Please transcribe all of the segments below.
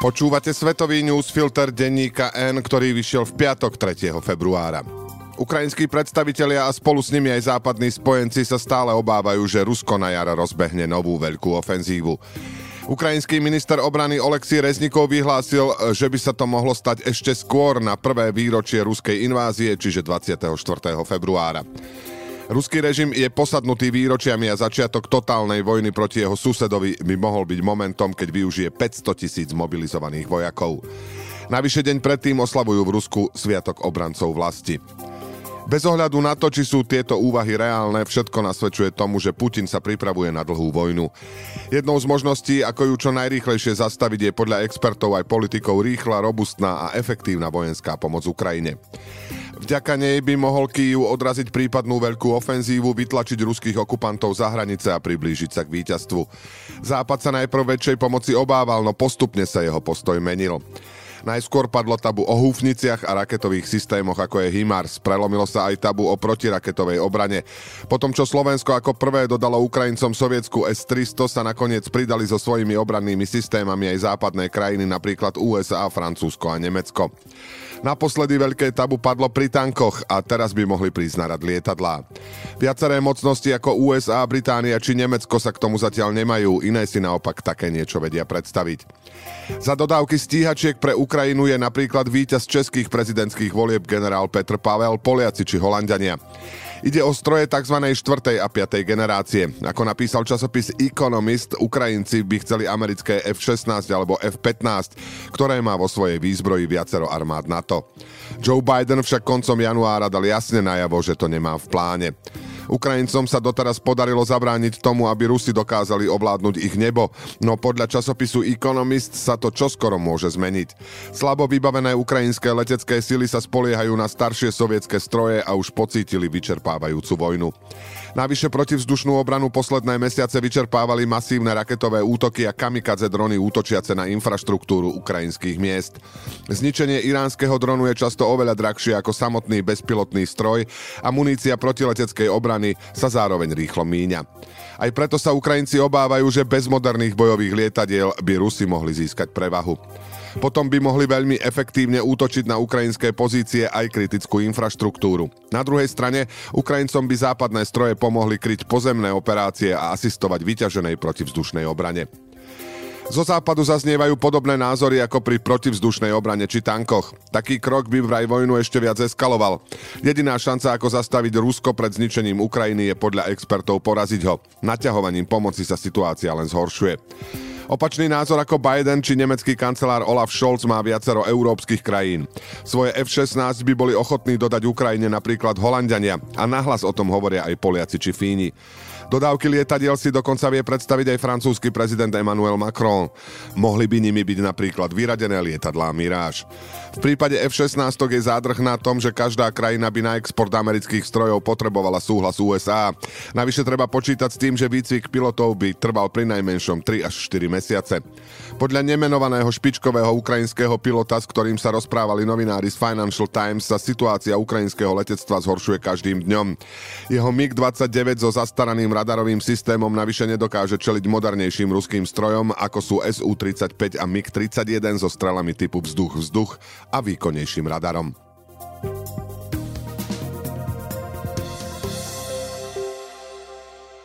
Počúvate svetový newsfilter denníka N, ktorý vyšiel v piatok 3. februára. Ukrajinskí predstavitelia a spolu s nimi aj západní spojenci sa stále obávajú, že Rusko na jar rozbehne novú veľkú ofenzívu. Ukrajinský minister obrany Oleksí Reznikov vyhlásil, že by sa to mohlo stať ešte skôr na prvé výročie ruskej invázie, čiže 24. februára. Ruský režim je posadnutý výročiami a začiatok totálnej vojny proti jeho susedovi by mohol byť momentom, keď využije 500 tisíc mobilizovaných vojakov. Navyše deň predtým oslavujú v Rusku Sviatok obrancov vlasti. Bez ohľadu na to, či sú tieto úvahy reálne, všetko nasvedčuje tomu, že Putin sa pripravuje na dlhú vojnu. Jednou z možností, ako ju čo najrýchlejšie zastaviť, je podľa expertov aj politikov rýchla, robustná a efektívna vojenská pomoc Ukrajine. Vďaka nej by mohol Kýv odraziť prípadnú veľkú ofenzívu, vytlačiť ruských okupantov za hranice a priblížiť sa k víťazstvu. Západ sa najprv väčšej pomoci obával, no postupne sa jeho postoj menil. Najskôr padlo tabu o húfniciach a raketových systémoch, ako je HIMARS. Prelomilo sa aj tabu o protiraketovej obrane. Potom, čo Slovensko ako prvé dodalo Ukrajincom sovietsku S-300, sa nakoniec pridali so svojimi obrannými systémami aj západné krajiny, napríklad USA, Francúzsko a Nemecko. Naposledy veľké tabu padlo pri tankoch a teraz by mohli prísť na rad lietadlá. Viaceré mocnosti ako USA, Británia či Nemecko sa k tomu zatiaľ nemajú, iné si naopak také niečo vedia predstaviť. Za dodávky stíhačiek pre Ukrajinu je napríklad víťaz českých prezidentských volieb generál Petr Pavel, Poliaci či Holandiania. Ide o stroje tzv. 4. a 5. generácie. Ako napísal časopis Economist, Ukrajinci by chceli americké F-16 alebo F-15, ktoré má vo svojej výzbroji viacero armád NATO. Joe Biden však koncom januára dal jasne najavo, že to nemá v pláne. Ukrajincom sa doteraz podarilo zabrániť tomu, aby Rusi dokázali ovládnuť ich nebo, no podľa časopisu Economist sa to čoskoro môže zmeniť. Slabo vybavené ukrajinské letecké sily sa spoliehajú na staršie sovietské stroje a už pocítili vyčerpávajúcu vojnu. Navyše protivzdušnú obranu posledné mesiace vyčerpávali masívne raketové útoky a kamikadze drony útočiace na infraštruktúru ukrajinských miest. Zničenie iránskeho dronu je často oveľa drahšie ako samotný bezpilotný stroj a munícia protileteckej obrany sa zároveň rýchlo míňa. Aj preto sa Ukrajinci obávajú, že bez moderných bojových lietadiel by Rusi mohli získať prevahu. Potom by mohli veľmi efektívne útočiť na ukrajinské pozície aj kritickú infraštruktúru. Na druhej strane, Ukrajincom by západné stroje pomohli kryť pozemné operácie a asistovať vyťaženej protivzdušnej obrane. Zo západu zaznievajú podobné názory ako pri protivzdušnej obrane či tankoch. Taký krok by vraj vojnu ešte viac eskaloval. Jediná šanca, ako zastaviť Rusko pred zničením Ukrajiny, je podľa expertov poraziť ho. Naťahovaním pomoci sa situácia len zhoršuje. Opačný názor ako Biden či nemecký kancelár Olaf Scholz má viacero európskych krajín. Svoje F-16 by boli ochotní dodať Ukrajine napríklad Holandiania a nahlas o tom hovoria aj Poliaci či Fíni. Dodávky lietadiel si dokonca vie predstaviť aj francúzsky prezident Emmanuel Macron. Mohli by nimi byť napríklad vyradené lietadlá Mirage. V prípade F-16 je zádrh na tom, že každá krajina by na export amerických strojov potrebovala súhlas USA. Navyše treba počítať s tým, že výcvik pilotov by trval pri najmenšom 3 až 4 mesiace. Podľa nemenovaného špičkového ukrajinského pilota, s ktorým sa rozprávali novinári z Financial Times, sa situácia ukrajinského letectva zhoršuje každým dňom. Jeho MiG-29 so zastaraným radarovým systémom navyše nedokáže čeliť modernejším ruským strojom, ako sú Su-35 a MiG-31 so strelami typu vzduch-vzduch a výkonnejším radarom.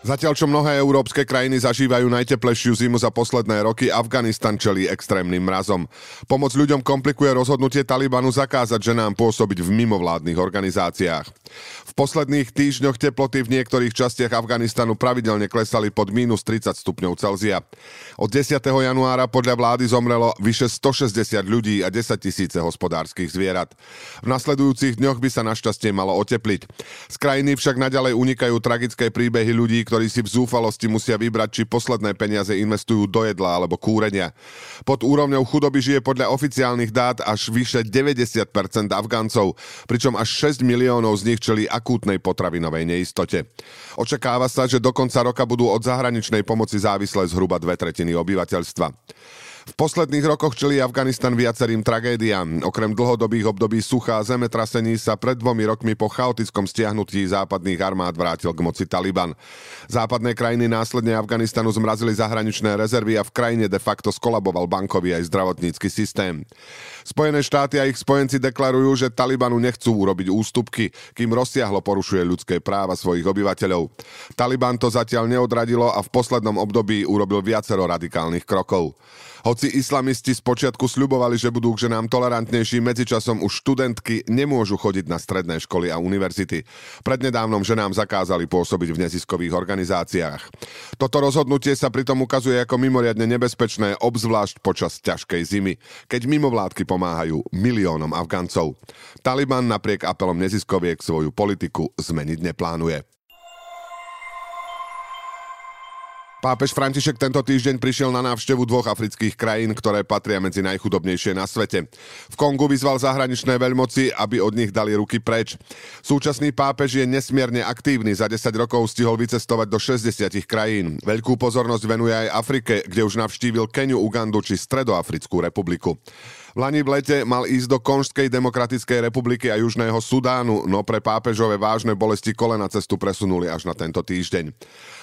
Zatiaľ, čo mnohé európske krajiny zažívajú najteplejšiu zimu za posledné roky, Afganistan čelí extrémnym mrazom. Pomoc ľuďom komplikuje rozhodnutie Talibanu zakázať ženám pôsobiť v mimovládnych organizáciách. V posledných týždňoch teploty v niektorých častiach Afganistanu pravidelne klesali pod minus 30 stupňov Celzia. Od 10. januára podľa vlády zomrelo vyše 160 ľudí a 10 tisíce hospodárskych zvierat. V nasledujúcich dňoch by sa našťastie malo otepliť. Z krajiny však naďalej unikajú tragické príbehy ľudí, ktorí si v zúfalosti musia vybrať, či posledné peniaze investujú do jedla alebo kúrenia. Pod úrovňou chudoby žije podľa oficiálnych dát až vyše 90% Afgáncov, pričom až 6 miliónov z nich čeli akútnej potravinovej neistote. Očakáva sa, že do konca roka budú od zahraničnej pomoci závislé zhruba dve tretiny obyvateľstva. V posledných rokoch čelí Afganistan viacerým tragédiám. Okrem dlhodobých období sucha a zemetrasení sa pred dvomi rokmi po chaotickom stiahnutí západných armád vrátil k moci Taliban. Západné krajiny následne Afganistanu zmrazili zahraničné rezervy a v krajine de facto skolaboval bankový aj zdravotnícky systém. Spojené štáty a ich spojenci deklarujú, že Talibanu nechcú urobiť ústupky, kým rozsiahlo porušuje ľudské práva svojich obyvateľov. Taliban to zatiaľ neodradilo a v poslednom období urobil viacero radikálnych krokov. Hoci islamisti spočiatku sľubovali, že budú k ženám tolerantnejší, medzičasom už študentky nemôžu chodiť na stredné školy a univerzity. Prednedávnom ženám zakázali pôsobiť v neziskových organizáciách. Toto rozhodnutie sa pritom ukazuje ako mimoriadne nebezpečné, obzvlášť počas ťažkej zimy, keď mimovládky pomáhajú miliónom Afgancov. Taliban napriek apelom neziskoviek svoju politiku zmeniť neplánuje. Pápež František tento týždeň prišiel na návštevu dvoch afrických krajín, ktoré patria medzi najchudobnejšie na svete. V Kongu vyzval zahraničné veľmoci, aby od nich dali ruky preč. Súčasný pápež je nesmierne aktívny. Za 10 rokov stihol vycestovať do 60 krajín. Veľkú pozornosť venuje aj Afrike, kde už navštívil Keniu, Ugandu či Stredoafrickú republiku. V Lani v lete mal ísť do Konžskej demokratickej republiky a Južného Sudánu, no pre pápežové vážne bolesti kolena cestu presunuli až na tento týždeň.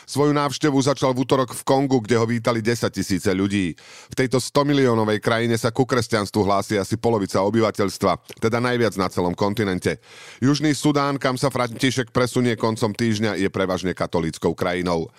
Svoju návštevu začal v útorok v Kongu, kde ho vítali 10 tisíce ľudí. V tejto 100 miliónovej krajine sa ku kresťanstvu hlási asi polovica obyvateľstva, teda najviac na celom kontinente. Južný Sudán, kam sa František presunie koncom týždňa, je prevažne katolíckou krajinou.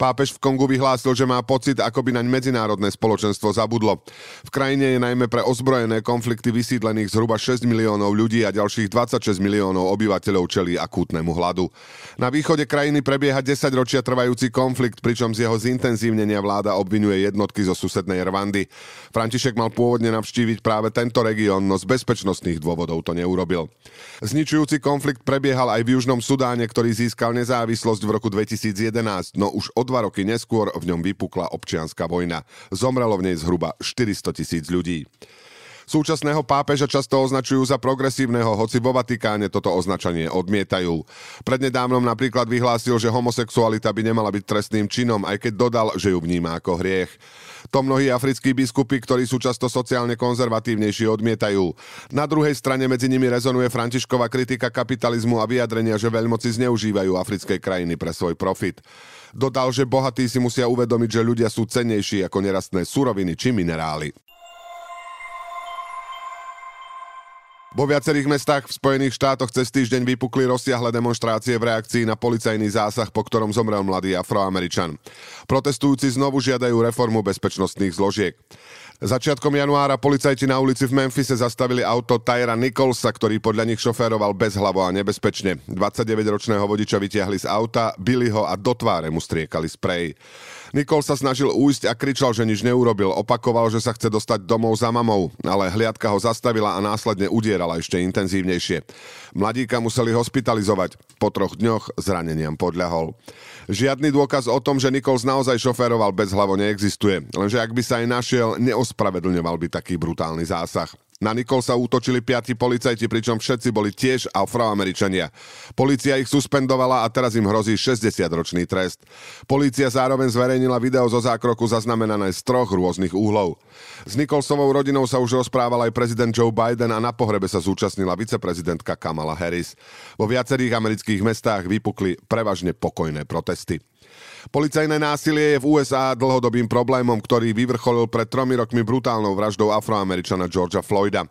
Pápež v Kongu vyhlásil, že má pocit, ako by naň medzinárodné spoločenstvo zabudlo. V krajine je najmä pre ozbrojené konflikty vysídlených zhruba 6 miliónov ľudí a ďalších 26 miliónov obyvateľov čelí akútnemu hladu. Na východe krajiny prebieha 10 ročia trvajúci konflikt, pričom z jeho zintenzívnenia vláda obvinuje jednotky zo susednej Rwandy. František mal pôvodne navštíviť práve tento región, no z bezpečnostných dôvodov to neurobil. Zničujúci konflikt prebiehal aj v Južnom Sudáne, ktorý získal nezávislosť v roku 2011, no už od dva roky neskôr v ňom vypukla občianská vojna. Zomrelo v nej zhruba 400 tisíc ľudí. Súčasného pápeža často označujú za progresívneho, hoci vo Vatikáne toto označenie odmietajú. Prednedávnom napríklad vyhlásil, že homosexualita by nemala byť trestným činom, aj keď dodal, že ju vníma ako hriech. To mnohí africkí biskupy, ktorí sú často sociálne konzervatívnejší, odmietajú. Na druhej strane medzi nimi rezonuje Františková kritika kapitalizmu a vyjadrenia, že veľmoci zneužívajú africké krajiny pre svoj profit. Dodal, že bohatí si musia uvedomiť, že ľudia sú cennejší ako nerastné suroviny či minerály. Vo viacerých mestách v Spojených štátoch cez týždeň vypukli rozsiahle demonstrácie v reakcii na policajný zásah, po ktorom zomrel mladý afroameričan. Protestujúci znovu žiadajú reformu bezpečnostných zložiek. Začiatkom januára policajti na ulici v Memphise zastavili auto Tyra Nicholsa, ktorý podľa nich šoféroval bezhlavo a nebezpečne. 29-ročného vodiča vytiahli z auta, bili ho a do tváre mu striekali sprej. Nikol sa snažil újsť a kričal, že nič neurobil. Opakoval, že sa chce dostať domov za mamou, ale hliadka ho zastavila a následne udierala ešte intenzívnejšie. Mladíka museli hospitalizovať. Po troch dňoch zraneniam podľahol. Žiadny dôkaz o tom, že Nikols naozaj šoféroval bezhlavo neexistuje, lenže ak by sa aj našiel, neospravedlňoval by taký brutálny zásah. Na Nikolsa útočili piati policajti, pričom všetci boli tiež afroameričania. Polícia ich suspendovala a teraz im hrozí 60-ročný trest. Polícia zároveň zverejnila video zo zákroku zaznamenané z troch rôznych úhlov. S Nikolsovou rodinou sa už rozprával aj prezident Joe Biden a na pohrebe sa zúčastnila viceprezidentka Kamala Harris. Vo viacerých amerických mestách vypukli prevažne pokojné protesty. Policajné násilie je v USA dlhodobým problémom, ktorý vyvrcholil pred tromi rokmi brutálnou vraždou afroameričana Georgia Floyda.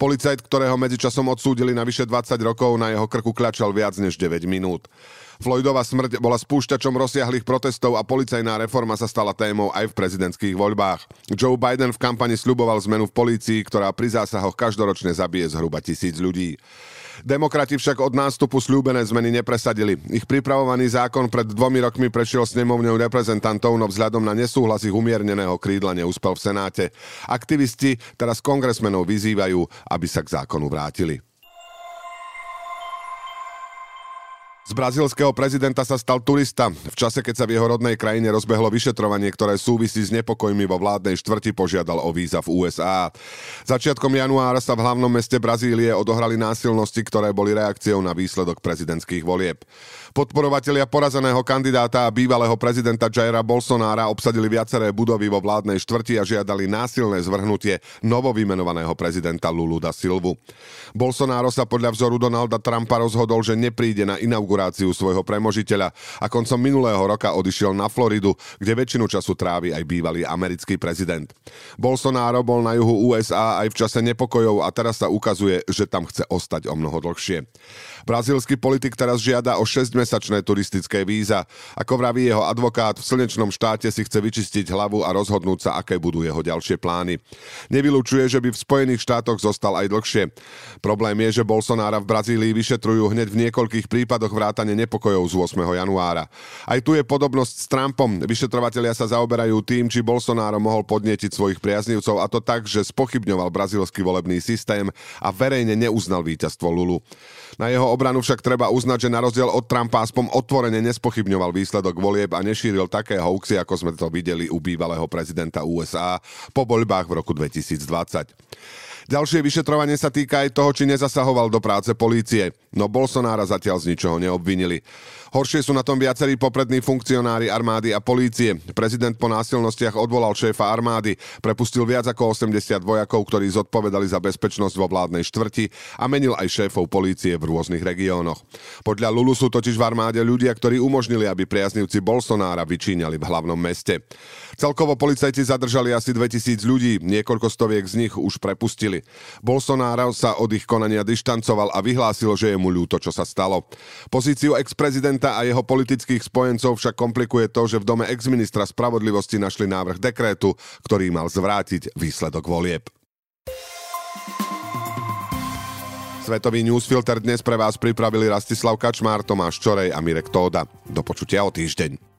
Policajt, ktorého medzičasom odsúdili na vyše 20 rokov, na jeho krku kľačal viac než 9 minút. Floydova smrť bola spúšťačom rozsiahlých protestov a policajná reforma sa stala témou aj v prezidentských voľbách. Joe Biden v kampani sľuboval zmenu v polícii, ktorá pri zásahoch každoročne zabije zhruba tisíc ľudí. Demokrati však od nástupu slúbené zmeny nepresadili. Ich pripravovaný zákon pred dvomi rokmi prešiel snemovňou reprezentantov, no vzhľadom na nesúhlas ich umierneného krídla neúspel v Senáte. Aktivisti teraz kongresmenov vyzývajú, aby sa k zákonu vrátili. Z brazílskeho prezidenta sa stal turista. V čase, keď sa v jeho rodnej krajine rozbehlo vyšetrovanie, ktoré súvisí s nepokojmi vo vládnej štvrti, požiadal o víza v USA. Začiatkom januára sa v hlavnom meste Brazílie odohrali násilnosti, ktoré boli reakciou na výsledok prezidentských volieb. Podporovatelia porazeného kandidáta a bývalého prezidenta Jaira Bolsonára obsadili viaceré budovy vo vládnej štvrti a žiadali násilné zvrhnutie novovymenovaného prezidenta Lulu da Silvu. Bolsonaro sa podľa vzoru Donalda Trumpa rozhodol, že nepríde na inauguráciu svojho premožiteľa a koncom minulého roka odišiel na Floridu, kde väčšinu času trávi aj bývalý americký prezident. Bolsonaro bol na juhu USA aj v čase nepokojov a teraz sa ukazuje, že tam chce ostať o mnoho dlhšie. Brazílsky politik teraz žiada o 6-mesačné turistické víza. Ako vraví jeho advokát, v slnečnom štáte si chce vyčistiť hlavu a rozhodnúť sa, aké budú jeho ďalšie plány. Nevylučuje, že by v Spojených štátoch zostal aj dlhšie. Problém je, že Bolsonára v Brazílii vyšetrujú hneď v niekoľkých prípadoch vrátane nepokojov z 8. januára. Aj tu je podobnosť s Trumpom. Vyšetrovatelia sa zaoberajú tým, či Bolsonaro mohol podnietiť svojich priaznivcov a to tak, že spochybňoval brazílsky volebný systém a verejne neuznal víťazstvo Lulu. Na jeho obranu však treba uznať, že na rozdiel od Trumpa aspoň otvorene nespochybňoval výsledok volieb a nešíril také hoaxy, ako sme to videli u bývalého prezidenta USA po voľbách v roku 2020. Ďalšie vyšetrovanie sa týka aj toho, či nezasahoval do práce polície, no Bolsonára zatiaľ z ničoho neobvinili. Horšie sú na tom viacerí poprední funkcionári armády a polície. Prezident po násilnostiach odvolal šéfa armády, prepustil viac ako 80 vojakov, ktorí zodpovedali za bezpečnosť vo vládnej štvrti a menil aj šéfov polície v rôznych regiónoch. Podľa Lulu sú totiž v armáde ľudia, ktorí umožnili, aby priaznivci Bolsonára vyčíňali v hlavnom meste. Celkovo policajti zadržali asi 2000 ľudí, niekoľko stoviek z nich už prepustili. Bolsonaro sa od ich konania dištancoval a vyhlásil, že je mu ľúto, čo sa stalo. Pozíciu ex-prezidenta a jeho politických spojencov však komplikuje to, že v dome ex-ministra spravodlivosti našli návrh dekrétu, ktorý mal zvrátiť výsledok volieb. Svetový newsfilter dnes pre vás pripravili Rastislav Kačmár, Tomáš Čorej a Mirek Tóda. Do počutia o týždeň.